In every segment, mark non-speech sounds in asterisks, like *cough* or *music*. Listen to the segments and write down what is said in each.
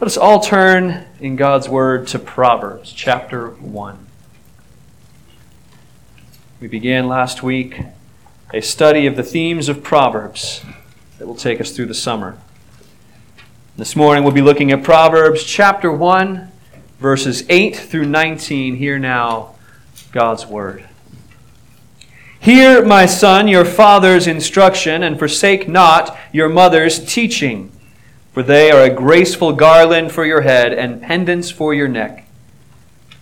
Let us all turn in God's Word to Proverbs chapter 1. We began last week a study of the themes of Proverbs that will take us through the summer. This morning we'll be looking at Proverbs chapter 1, verses 8 through 19. Hear now God's Word. Hear, my son, your father's instruction, and forsake not your mother's teaching for they are a graceful garland for your head and pendants for your neck.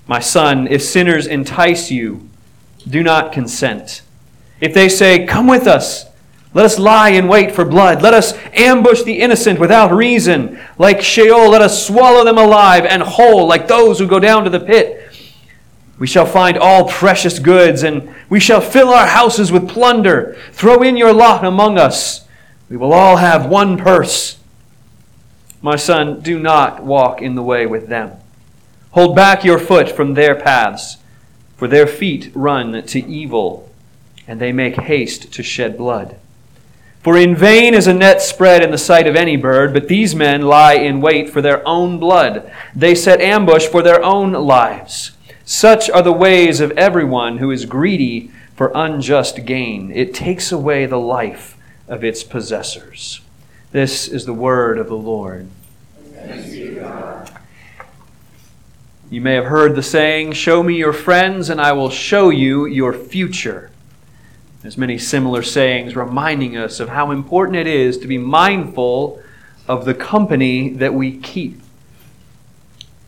My son, if sinners entice you, do not consent. If they say, Come with us, let us lie in wait for blood. Let us ambush the innocent without reason. Like Sheol, let us swallow them alive and whole, like those who go down to the pit. We shall find all precious goods, and we shall fill our houses with plunder. Throw in your lot among us. We will all have one purse. My son, do not walk in the way with them. Hold back your foot from their paths, for their feet run to evil, and they make haste to shed blood. For in vain is a net spread in the sight of any bird, but these men lie in wait for their own blood. They set ambush for their own lives. Such are the ways of everyone who is greedy for unjust gain. It takes away the life of its possessors. This is the word of the Lord. You may have heard the saying, Show me your friends, and I will show you your future. There's many similar sayings reminding us of how important it is to be mindful of the company that we keep.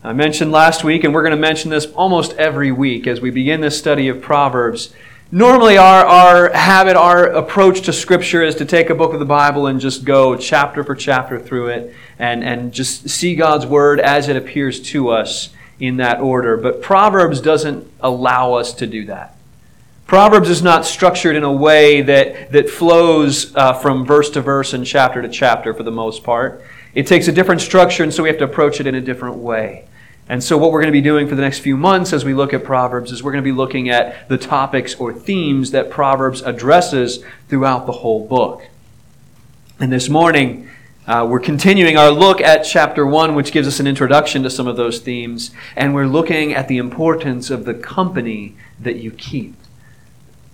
I mentioned last week, and we're going to mention this almost every week as we begin this study of Proverbs, Normally, our, our habit, our approach to Scripture is to take a book of the Bible and just go chapter for chapter through it and, and just see God's Word as it appears to us in that order. But Proverbs doesn't allow us to do that. Proverbs is not structured in a way that, that flows uh, from verse to verse and chapter to chapter for the most part. It takes a different structure, and so we have to approach it in a different way. And so, what we're going to be doing for the next few months as we look at Proverbs is we're going to be looking at the topics or themes that Proverbs addresses throughout the whole book. And this morning, uh, we're continuing our look at chapter 1, which gives us an introduction to some of those themes. And we're looking at the importance of the company that you keep.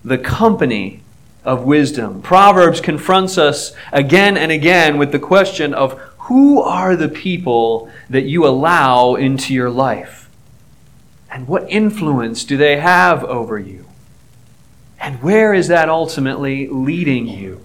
The company of wisdom. Proverbs confronts us again and again with the question of who are the people that you allow into your life? And what influence do they have over you? And where is that ultimately leading you?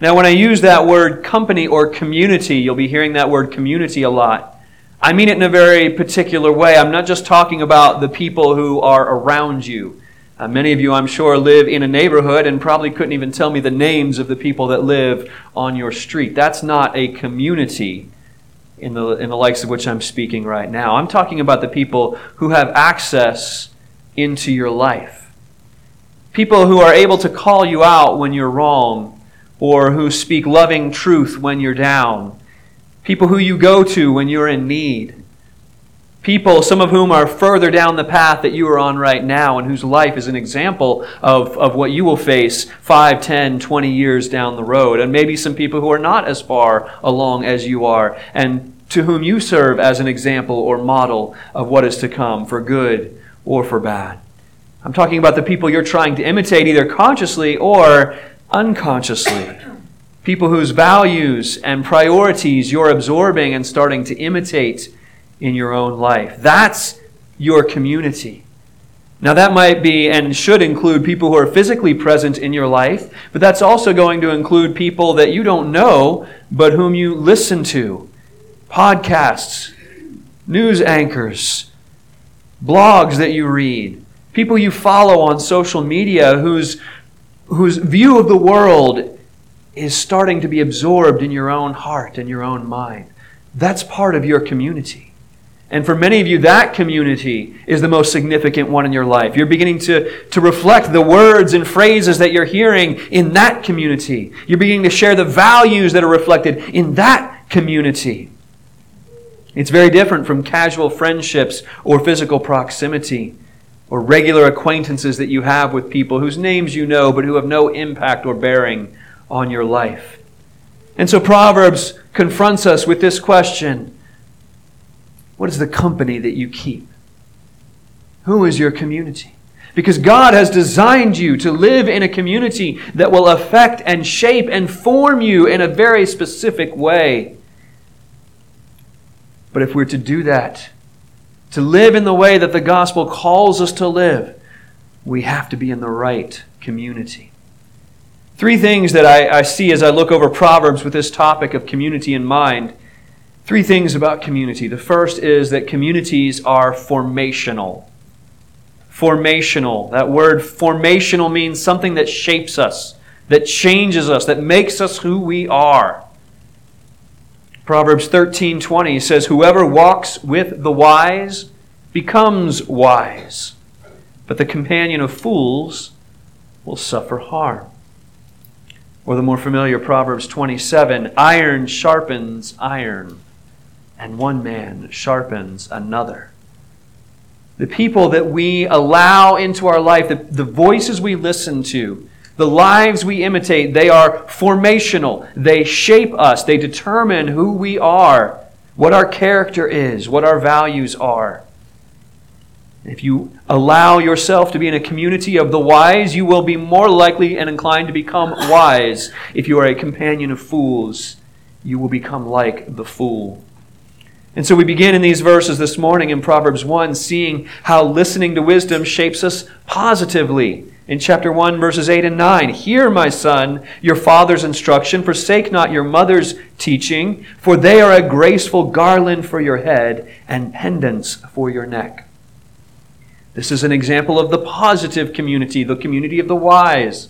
Now, when I use that word company or community, you'll be hearing that word community a lot. I mean it in a very particular way. I'm not just talking about the people who are around you. Uh, many of you, I'm sure, live in a neighborhood and probably couldn't even tell me the names of the people that live on your street. That's not a community in the, in the likes of which I'm speaking right now. I'm talking about the people who have access into your life. People who are able to call you out when you're wrong or who speak loving truth when you're down. People who you go to when you're in need people, some of whom are further down the path that you are on right now, and whose life is an example of, of what you will face 5, 10, 20 years down the road. And maybe some people who are not as far along as you are, and to whom you serve as an example or model of what is to come, for good or for bad. I'm talking about the people you're trying to imitate, either consciously or unconsciously. People whose values and priorities you're absorbing and starting to imitate in your own life. That's your community. Now, that might be and should include people who are physically present in your life, but that's also going to include people that you don't know, but whom you listen to. Podcasts, news anchors, blogs that you read, people you follow on social media whose, whose view of the world is starting to be absorbed in your own heart and your own mind. That's part of your community. And for many of you, that community is the most significant one in your life. You're beginning to, to reflect the words and phrases that you're hearing in that community. You're beginning to share the values that are reflected in that community. It's very different from casual friendships or physical proximity or regular acquaintances that you have with people whose names you know but who have no impact or bearing on your life. And so Proverbs confronts us with this question What is the company that you keep? Who is your community? Because God has designed you to live in a community that will affect and shape and form you in a very specific way. But if we're to do that, to live in the way that the gospel calls us to live, we have to be in the right community. Three things that I, I, see as I look over Proverbs with this topic of community in mind. Three things about community. The first is that communities are formational. Formational. That word formational means something that shapes us, that changes us, that makes us who we are. Proverbs 13:20 says whoever walks with the wise becomes wise, but the companion of fools will suffer harm. Or the more familiar Proverbs 27 iron sharpens iron, and one man sharpens another. The people that we allow into our life, the, the voices we listen to, the lives we imitate, they are formational. They shape us. They determine who we are, what our character is, what our values are. If you allow yourself to be in a community of the wise, you will be more likely and inclined to become wise. If you are a companion of fools, you will become like the fool. And so we begin in these verses this morning in Proverbs 1, seeing how listening to wisdom shapes us positively. In chapter 1, verses 8 and 9, Hear, my son, your father's instruction, forsake not your mother's teaching, for they are a graceful garland for your head and pendants for your neck. This is an example of the positive community, the community of the wise.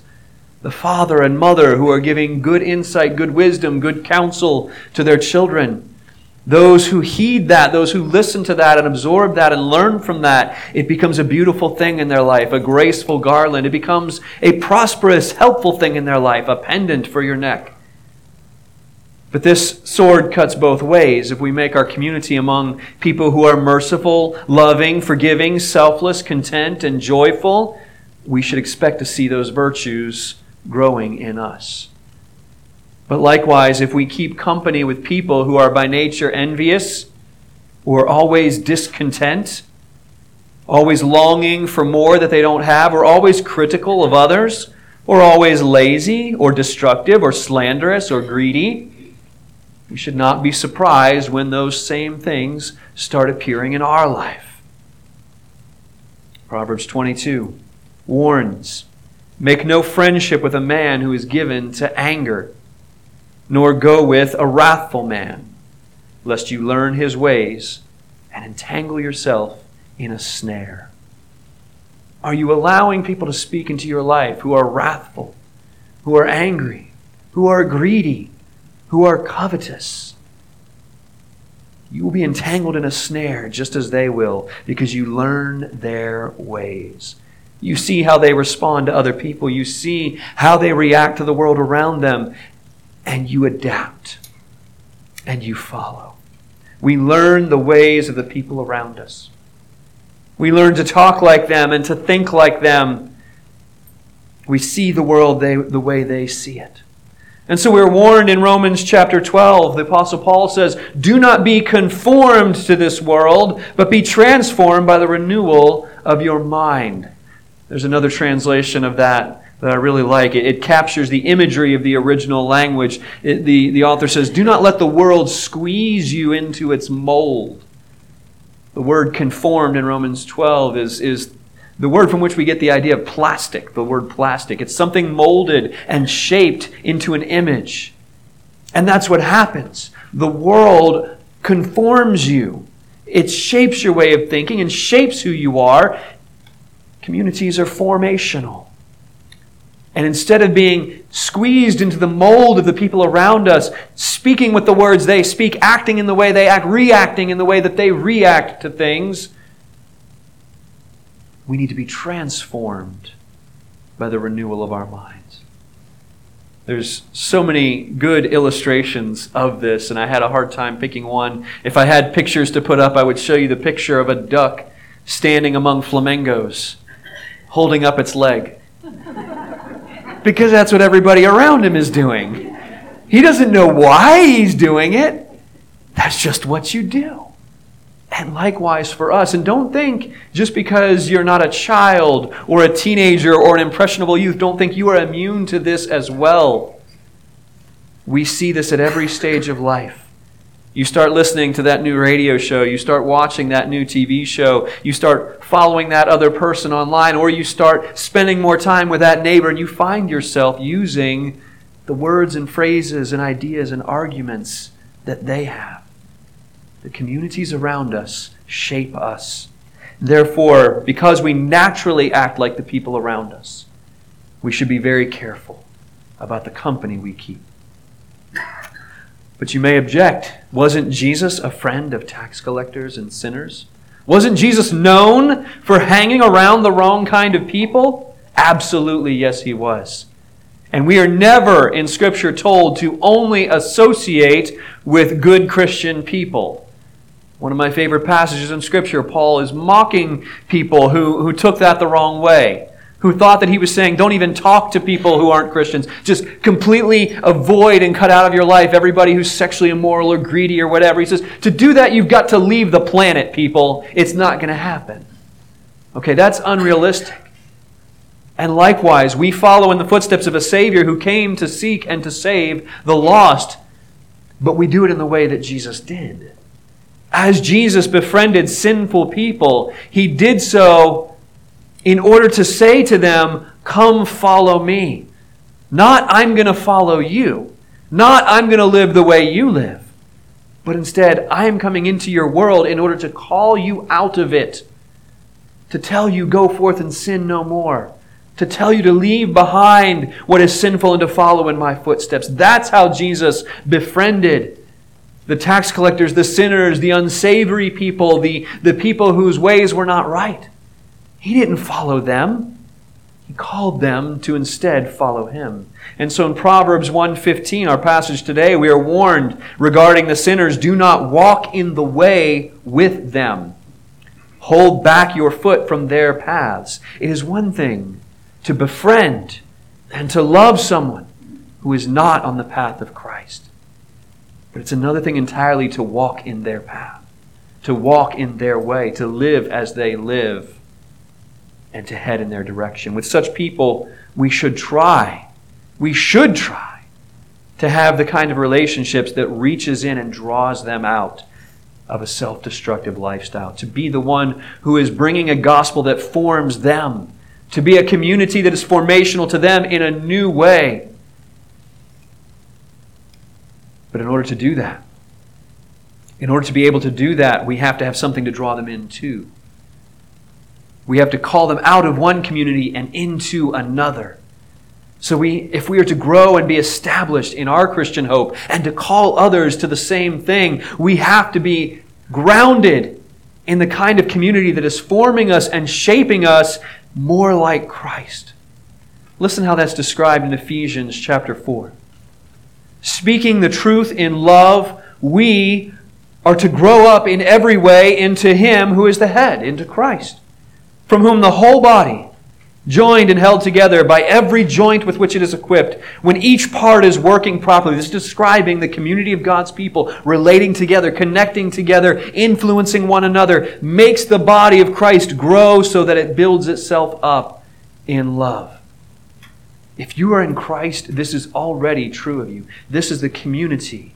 The father and mother who are giving good insight, good wisdom, good counsel to their children. Those who heed that, those who listen to that and absorb that and learn from that, it becomes a beautiful thing in their life, a graceful garland. It becomes a prosperous, helpful thing in their life, a pendant for your neck. But this sword cuts both ways. If we make our community among people who are merciful, loving, forgiving, selfless, content, and joyful, we should expect to see those virtues growing in us. But likewise, if we keep company with people who are by nature envious, who are always discontent, always longing for more that they don't have, or always critical of others, or always lazy, or destructive, or slanderous, or greedy, we should not be surprised when those same things start appearing in our life. Proverbs 22 warns Make no friendship with a man who is given to anger nor go with a wrathful man, lest you learn his ways and entangle yourself in a snare. Are you allowing people to speak into your life who are wrathful, who are angry, who are greedy, who are covetous? You will be entangled in a snare just as they will because you learn their ways. You see how they respond to other people. You see how they react to the world around them and you adapt and you follow. We learn the ways of the people around us. We learn to talk like them and to think like them. We see the world they, the way they see it. And so we're warned in Romans chapter 12. The Apostle Paul says, Do not be conformed to this world, but be transformed by the renewal of your mind. There's another translation of that that I really like. It, it captures the imagery of the original language. It, the, the author says, Do not let the world squeeze you into its mold. The word conformed in Romans 12 is, is the word from which we get the idea of plastic, the word plastic. It's something molded and shaped into an image. And that's what happens. The world conforms you. It shapes your way of thinking and shapes who you are. Communities are formational. And instead of being squeezed into the mold of the people around us, speaking with the words they speak, acting in the way they act, reacting in the way that they react to things, we need to be transformed by the renewal of our minds. There's so many good illustrations of this, and I had a hard time picking one. If I had pictures to put up, I would show you the picture of a duck standing among flamingos, holding up its leg because that's what everybody around him is doing. He doesn't know why he's doing it. That's just what you do. And likewise for us. And don't think just because you're not a child or a teenager or an impressionable youth, don't think you are immune to this as well. We see this at every stage of life. You start listening to that new radio show, you start watching that new TV show, you start following that other person online, or you start spending more time with that neighbor, and you find yourself using the words and phrases and ideas and arguments that they have. The communities around us shape us. Therefore, because we naturally act like the people around us, we should be very careful about the company we keep. But you may object wasn't Jesus a friend of tax collectors and sinners? Wasn't Jesus known for hanging around the wrong kind of people? Absolutely, yes, he was. And we are never in Scripture told to only associate with good Christian people. One of my favorite passages in Scripture, Paul is mocking people who, who took that the wrong way who thought that he was saying, don't even talk to people who aren't Christians. Just completely avoid and cut out of your life everybody who's sexually immoral or greedy or whatever. He says, to do that, you've got to leave the planet, people. It's not going to happen. Okay, that's unrealistic. And likewise, we follow in the footsteps of a Savior who came to seek and to save the lost, but we do it in the way that Jesus did. As Jesus befriended sinful people, he did so in order to say to them, Come follow me. Not, I'm going to follow you. Not, I'm going to live the way you live. But instead, I am coming into your world in order to call you out of it. To tell you, go forth and sin no more. To tell you to leave behind what is sinful and to follow in my footsteps. That's how Jesus befriended the tax collectors, the sinners, the unsavory people, the, the people whose ways were not right. He didn't follow them. He called them to instead follow him. And so in Proverbs 1:15, our passage today, we are warned regarding the sinners, do not walk in the way with them. Hold back your foot from their paths. It is one thing to befriend and to love someone who is not on the path of Christ. But it's another thing entirely to walk in their path, to walk in their way, to live as they live and to head in their direction. With such people, we should try, we should try to have the kind of relationships that reaches in and draws them out of a self destructive lifestyle, to be the one who is bringing a gospel that forms them, to be a community that is formational to them in a new way. But in order to do that, in order to be able to do that, we have to have something to draw them into. We have to call them out of one community and into another. So we, if we are to grow and be established in our Christian hope and to call others to the same thing, we have to be grounded in the kind of community that is forming us and shaping us more like Christ. Listen how that's described in Ephesians chapter 4. Speaking the truth in love, we are to grow up in every way into Him who is the head, into Christ from whom the whole body, joined and held together by every joint with which it is equipped, when each part is working properly, this is describing the community of God's people relating together, connecting together, influencing one another, makes the body of Christ grow so that it builds itself up in love. If you are in Christ, this is already true of you. This is the community.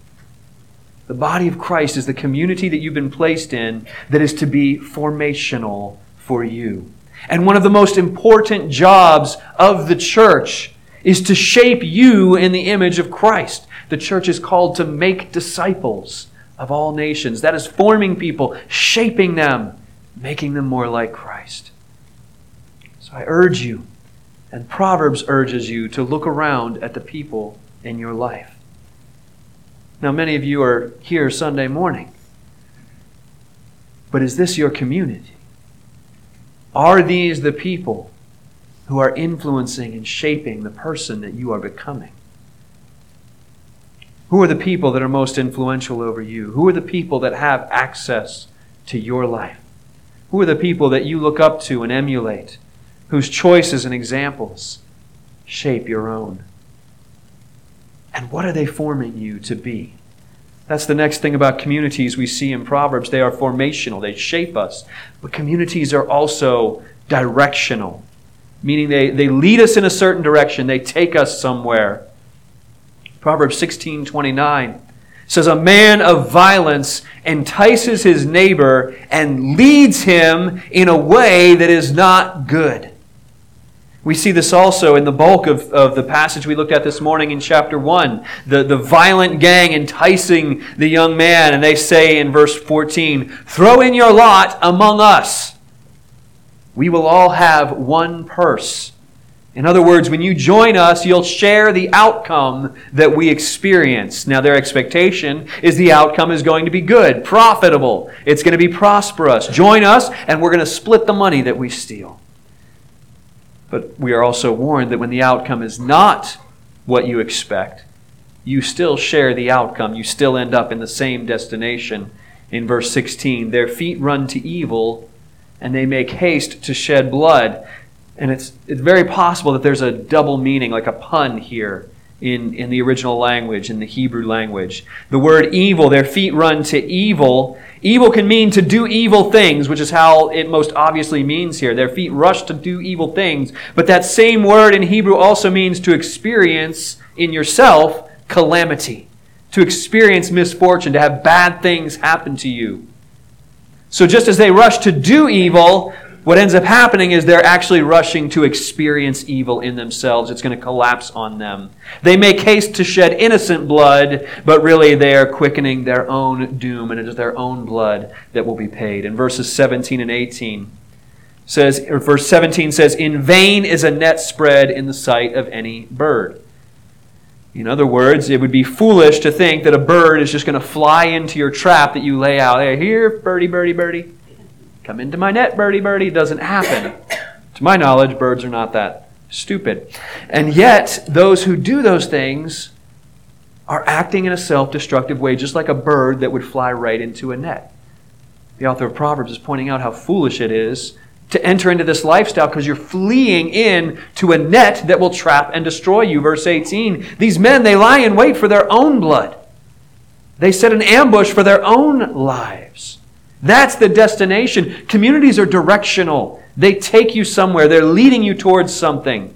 The body of Christ is the community that you've been placed in that is to be formational for you. And one of the most important jobs of the church is to shape you in the image of Christ. The church is called to make disciples of all nations. That is forming people, shaping them, making them more like Christ. So I urge you, and Proverbs urges you to look around at the people in your life. Now, many of you are here Sunday morning, but is this your community? Are these the people who are influencing and shaping the person that you are becoming? Who are the people that are most influential over you? Who are the people that have access to your life? Who are the people that you look up to and emulate, whose choices and examples shape your own? And what are they forming you to be? That's the next thing about communities we see in Proverbs. They are formational, they shape us. But communities are also directional, meaning they, they lead us in a certain direction, they take us somewhere. Proverbs 16 29 says, A man of violence entices his neighbor and leads him in a way that is not good. We see this also in the bulk of, of the passage we looked at this morning in chapter 1. The, the violent gang enticing the young man, and they say in verse 14, Throw in your lot among us. We will all have one purse. In other words, when you join us, you'll share the outcome that we experience. Now, their expectation is the outcome is going to be good, profitable. It's going to be prosperous. Join us, and we're going to split the money that we steal. But we are also warned that when the outcome is not what you expect, you still share the outcome. You still end up in the same destination. In verse 16, their feet run to evil, and they make haste to shed blood. And it's, it's very possible that there's a double meaning, like a pun here in, in the original language, in the Hebrew language. The word evil, their feet run to evil. Evil can mean to do evil things, which is how it most obviously means here. Their feet rush to do evil things. But that same word in Hebrew also means to experience in yourself calamity, to experience misfortune, to have bad things happen to you. So just as they rush to do evil, what ends up happening is they're actually rushing to experience evil in themselves. It's going to collapse on them. They make haste to shed innocent blood, but really they are quickening their own doom, and it is their own blood that will be paid. In verses 17 and 18 says, verse 17 says, In vain is a net spread in the sight of any bird. In other words, it would be foolish to think that a bird is just going to fly into your trap that you lay out. Hey, here, birdie, birdie, birdie. Come into my net, birdie, birdie. Doesn't happen. *coughs* to my knowledge, birds are not that stupid. And yet, those who do those things are acting in a self destructive way, just like a bird that would fly right into a net. The author of Proverbs is pointing out how foolish it is to enter into this lifestyle because you're fleeing in to a net that will trap and destroy you. Verse 18 These men, they lie in wait for their own blood, they set an ambush for their own lives. That's the destination. Communities are directional, they take you somewhere, they're leading you towards something.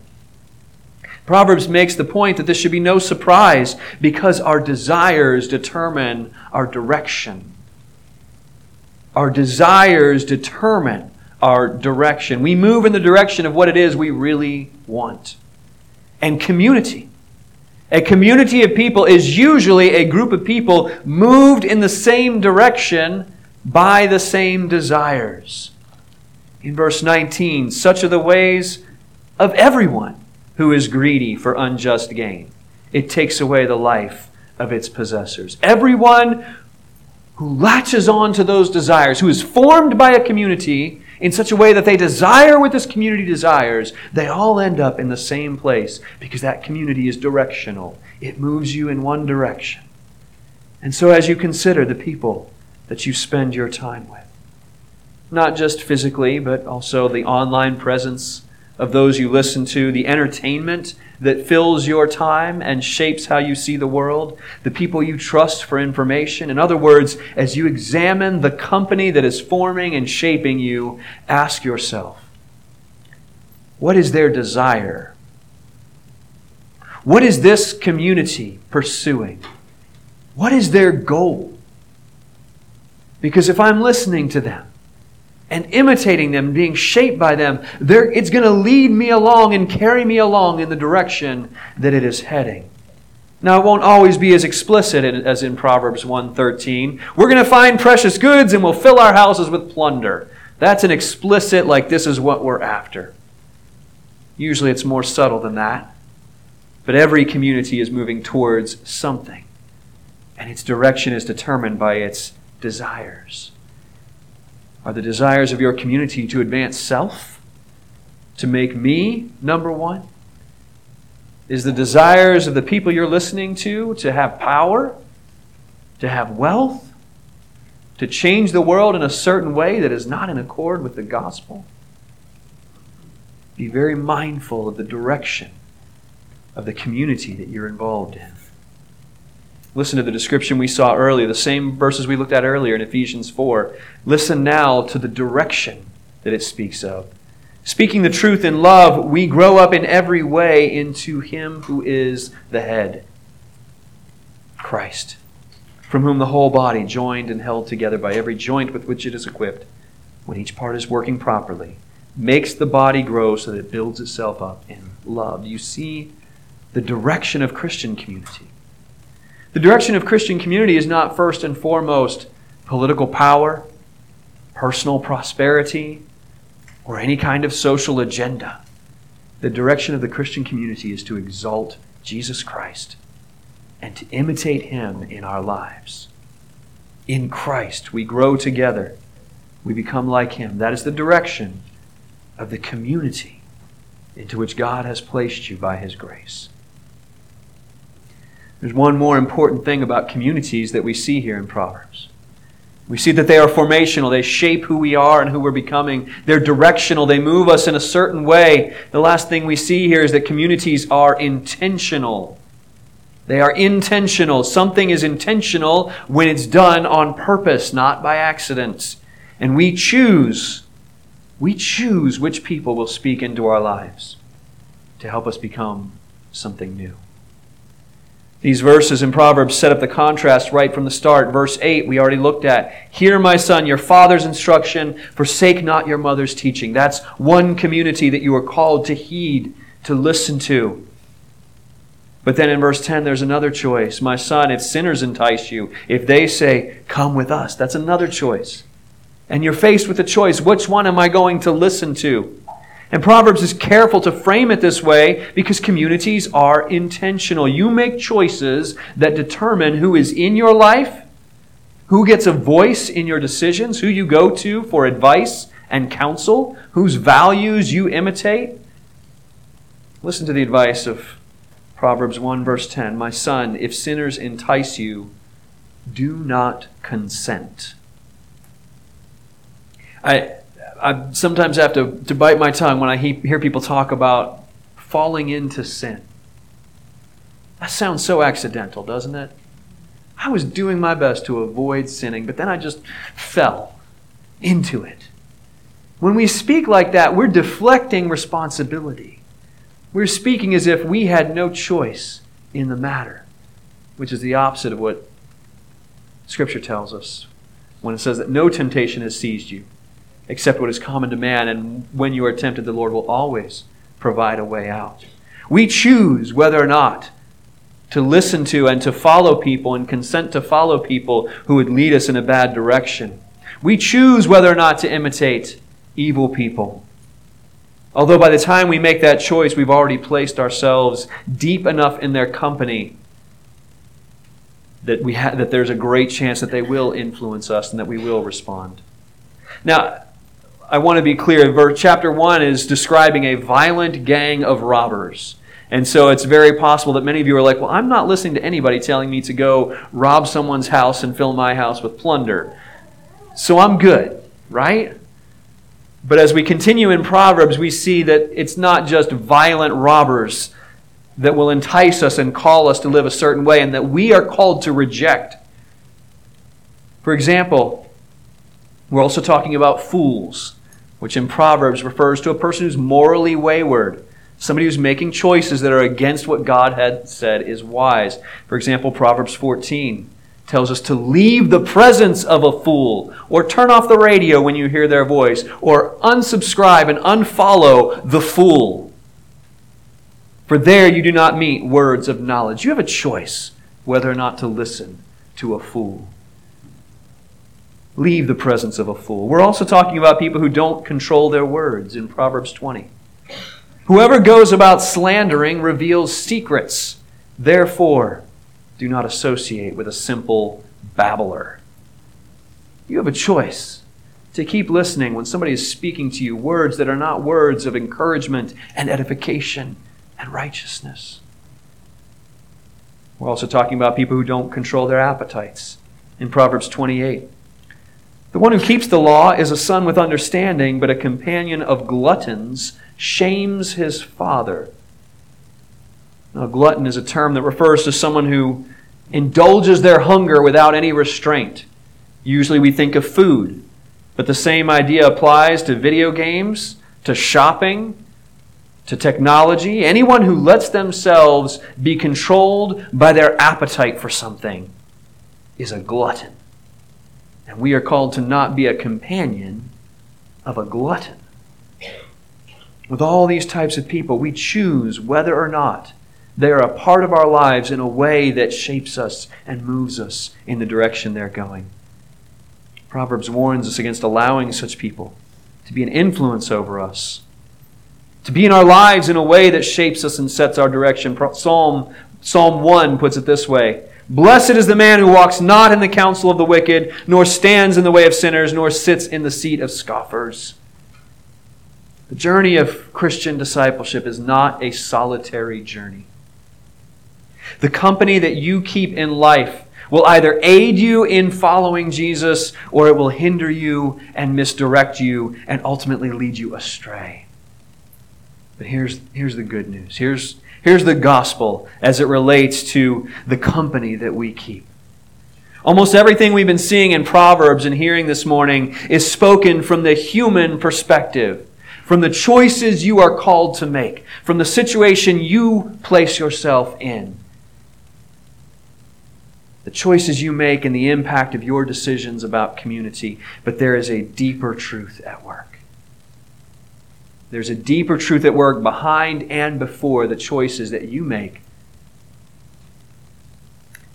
Proverbs makes the point that this should be no surprise because our desires determine our direction. Our desires determine our direction. We move in the direction of what it is we really want. And community. A community of people is usually a group of people moved in the same direction by the same desires. In verse 19, such are the ways of everyone who is greedy for unjust gain. It takes away the life of its possessors. Everyone who latches on to those desires, who is formed by a community in such a way that they desire what this community desires, they all end up in the same place because that community is directional. It moves you in one direction. And so, as you consider the people that you spend your time with. Not just physically, but also the online presence of those you listen to, the entertainment that fills your time and shapes how you see the world, the people you trust for information. In other words, as you examine the company that is forming and shaping you, ask yourself what is their desire? What is this community pursuing? What is their goal? Because if I'm listening to them and imitating them, being shaped by them, it's going to lead me along and carry me along in the direction that it is heading. Now, it won't always be as explicit as in Proverbs 1:13. We're going to find precious goods and we'll fill our houses with plunder. That's an explicit, like, this is what we're after. Usually it's more subtle than that. But every community is moving towards something. And its direction is determined by its desires? Are the desires of your community to advance self? To make me number one? Is the desires of the people you're listening to to have power? To have wealth? To change the world in a certain way that is not in accord with the gospel? Be very mindful of the direction of the community that you're involved in. Listen to the description we saw earlier, the same verses we looked at earlier in Ephesians 4. Listen now to the direction that it speaks of. Speaking the truth in love, we grow up in every way into Him who is the head, Christ, from whom the whole body, joined and held together by every joint with which it is equipped, when each part is working properly, makes the body grow so that it builds itself up in love. You see the direction of Christian community. The direction of Christian community is not first and foremost political power, personal prosperity, or any kind of social agenda. The direction of the Christian community is to exalt Jesus Christ and to imitate him in our lives. In Christ, we grow together. We become like him. That is the direction of the community into which God has placed you by his grace. There's one more important thing about communities that we see here in Proverbs. We see that they are formational. They shape who we are and who we're becoming. They're directional. They move us in a certain way. The last thing we see here is that communities are intentional. They are intentional. Something is intentional when it's done on purpose, not by accident. And we choose, we choose which people will speak into our lives to help us become something new. These verses in Proverbs set up the contrast right from the start. Verse 8, we already looked at. Hear, my son, your father's instruction, forsake not your mother's teaching. That's one community that you are called to heed, to listen to. But then in verse 10, there's another choice. My son, if sinners entice you, if they say, Come with us, that's another choice. And you're faced with a choice. Which one am I going to listen to? And Proverbs is careful to frame it this way because communities are intentional. You make choices that determine who is in your life, who gets a voice in your decisions, who you go to for advice and counsel, whose values you imitate. Listen to the advice of Proverbs 1, verse 10 My son, if sinners entice you, do not consent. I I sometimes have to, to bite my tongue when I he, hear people talk about falling into sin. That sounds so accidental, doesn't it? I was doing my best to avoid sinning, but then I just fell into it. When we speak like that, we're deflecting responsibility. We're speaking as if we had no choice in the matter, which is the opposite of what Scripture tells us when it says that no temptation has seized you except what is common to man, and when you are tempted, the Lord will always provide a way out. We choose whether or not to listen to and to follow people and consent to follow people who would lead us in a bad direction. We choose whether or not to imitate evil people. Although by the time we make that choice, we've already placed ourselves deep enough in their company that, we ha- that there's a great chance that they will influence us and that we will respond. Now, I want to be clear. Chapter 1 is describing a violent gang of robbers. And so it's very possible that many of you are like, well, I'm not listening to anybody telling me to go rob someone's house and fill my house with plunder. So I'm good, right? But as we continue in Proverbs, we see that it's not just violent robbers that will entice us and call us to live a certain way and that we are called to reject. For example, we're also talking about fools which in Proverbs refers to a person who's morally wayward, somebody who's making choices that are against what God had said is wise. For example, Proverbs 14 tells us to leave the presence of a fool, or turn off the radio when you hear their voice, or unsubscribe and unfollow the fool. For there you do not meet words of knowledge. You have a choice whether or not to listen to a fool leave the presence of a fool. We're also talking about people who don't control their words in Proverbs 20. Whoever goes about slandering reveals secrets. Therefore, do not associate with a simple babbler. You have a choice to keep listening when somebody is speaking to you words that are not words of encouragement and edification and righteousness. We're also talking about people who don't control their appetites. In Proverbs 28, the one who keeps the law is a son with understanding, but a companion of gluttons shames his father. Now, glutton is a term that refers to someone who indulges their hunger without any restraint. Usually we think of food, but the same idea applies to video games, to shopping, to technology. Anyone who lets themselves be controlled by their appetite for something is a glutton. And we are called to not be a companion of a glutton. With all these types of people, we choose whether or not they are a part of our lives in a way that shapes us and moves us in the direction they're going. Proverbs warns us against allowing such people to be an influence over us, to be in our lives in a way that shapes us and sets our direction. Psalm, Psalm 1 puts it this way Blessed is the man who walks not in the counsel of the wicked, nor stands in the way of sinners, nor sits in the seat of scoffers. The journey of Christian discipleship is not a solitary journey. The company that you keep in life will either aid you in following Jesus or it will hinder you and misdirect you and ultimately lead you astray. But here's, here's the good news. Here's, here's the gospel as it relates to the company that we keep. Almost everything we've been seeing in Proverbs and hearing this morning is spoken from the human perspective from the choices you are called to make, from the situation you place yourself in. The choices you make and the impact of your decisions about community, but there is a deeper truth at work. There's a deeper truth at work behind and before the choices that you make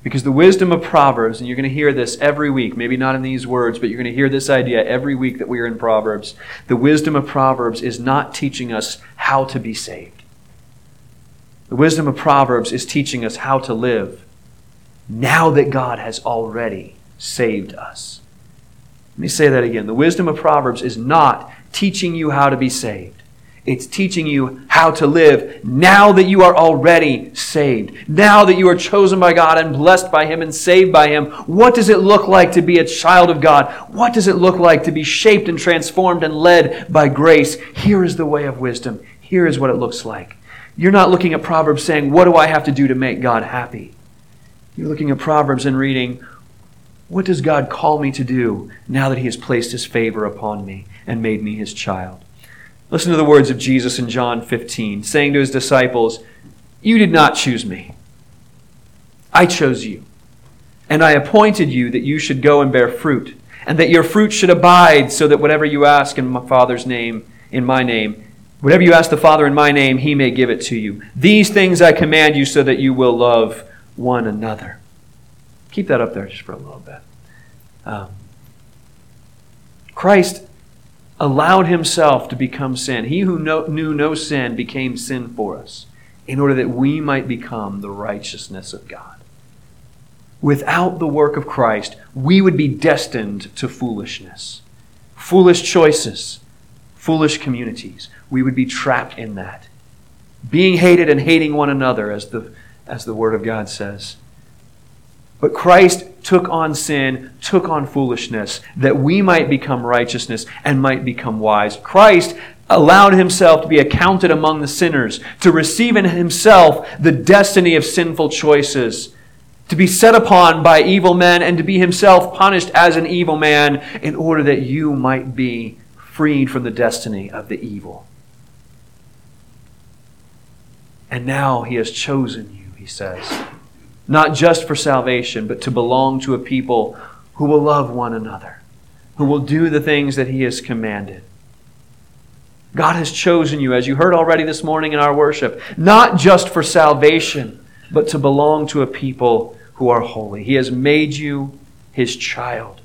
because the wisdom of Proverbs, and you're going to hear this every week, maybe not in these words, but you're going to hear this idea every week that we are in Proverbs. The wisdom of Proverbs is not teaching us how to be saved. The wisdom of Proverbs is teaching us how to live now that God has already saved us. Let me say that again. The wisdom of Proverbs is not teaching you how to be saved. It's teaching you how to live now that you are already saved. Now that you are chosen by God and blessed by Him and saved by Him. What does it look like to be a child of God? What does it look like to be shaped and transformed and led by grace? Here is the way of wisdom. Here is what it looks like. You're not looking at Proverbs saying, What do I have to do to make God happy? You're looking at Proverbs and reading, What does God call me to do now that He has placed His favor upon me and made me His child? Listen to the words of Jesus in John 15, saying to his disciples, You did not choose me. I chose you. And I appointed you that you should go and bear fruit, and that your fruit should abide, so that whatever you ask in my Father's name, in my name, whatever you ask the Father in my name, he may give it to you. These things I command you so that you will love one another. Keep that up there just for a little bit. Um, Christ allowed himself to become sin. He who no, knew no sin became sin for us in order that we might become the righteousness of God. Without the work of Christ, we would be destined to foolishness, foolish choices, foolish communities. We would be trapped in that. Being hated and hating one another, as the, as the Word of God says. But Christ took on sin, took on foolishness, that we might become righteousness and might become wise. Christ allowed himself to be accounted among the sinners, to receive in himself the destiny of sinful choices, to be set upon by evil men, and to be himself punished as an evil man in order that you might be freed from the destiny of the evil. And now he has chosen you, he says not just for salvation, but to belong to a people who will love one another, who will do the things that He has commanded. God has chosen you, as you heard already this morning in our worship, not just for salvation, but to belong to a people who are holy. He has made you His child.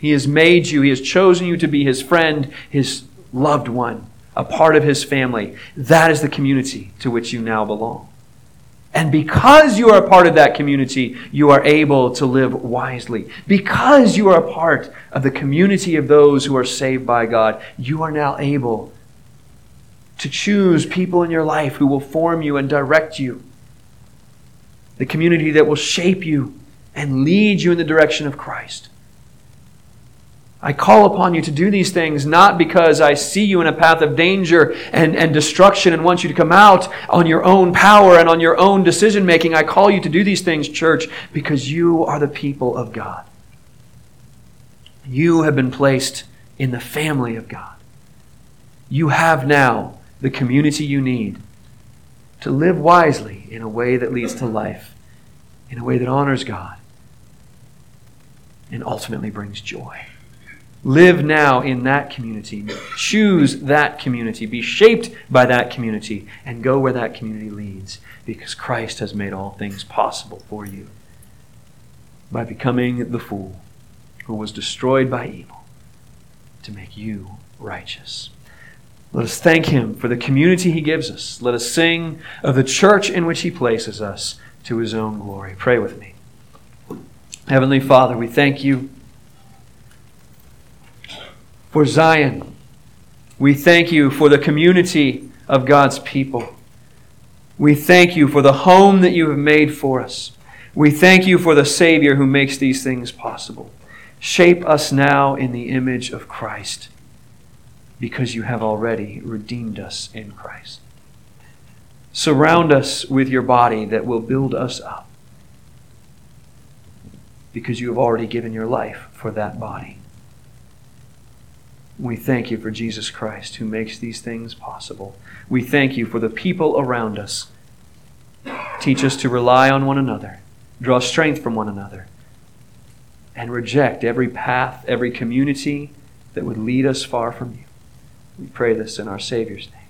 He has made you, He has chosen you to be His friend, His loved one, a part of His family. That is the community to which you now belong. And because you are a part of that community, you are able to live wisely. Because you are a part of the community of those who are saved by God, you are now able to choose people in your life who will form you and direct you. The community that will shape you and lead you in the direction of Christ. I call upon you to do these things not because I see you in a path of danger and, and destruction and want you to come out on your own power and on your own decision making. I call you to do these things, church, because you are the people of God. You have been placed in the family of God. You have now the community you need to live wisely in a way that leads to life, in a way that honors God, and ultimately brings joy. Live now in that community. Choose that community. Be shaped by that community and go where that community leads because Christ has made all things possible for you by becoming the fool who was destroyed by evil to make you righteous. Let us thank Him for the community He gives us. Let us sing of the church in which He places us to His own glory. Pray with me. Heavenly Father, we thank you for Zion. We thank you for the community of God's people. We thank you for the home that you have made for us. We thank you for the Savior who makes these things possible. Shape us now in the image of Christ because you have already redeemed us in Christ. Surround us with your body that will build us up because you have already given your life for that body. We thank you for Jesus Christ who makes these things possible. We thank you for the people around us. Teach us to rely on one another, draw strength from one another, and reject every path, every community that would lead us far from you. We pray this in our Savior's name.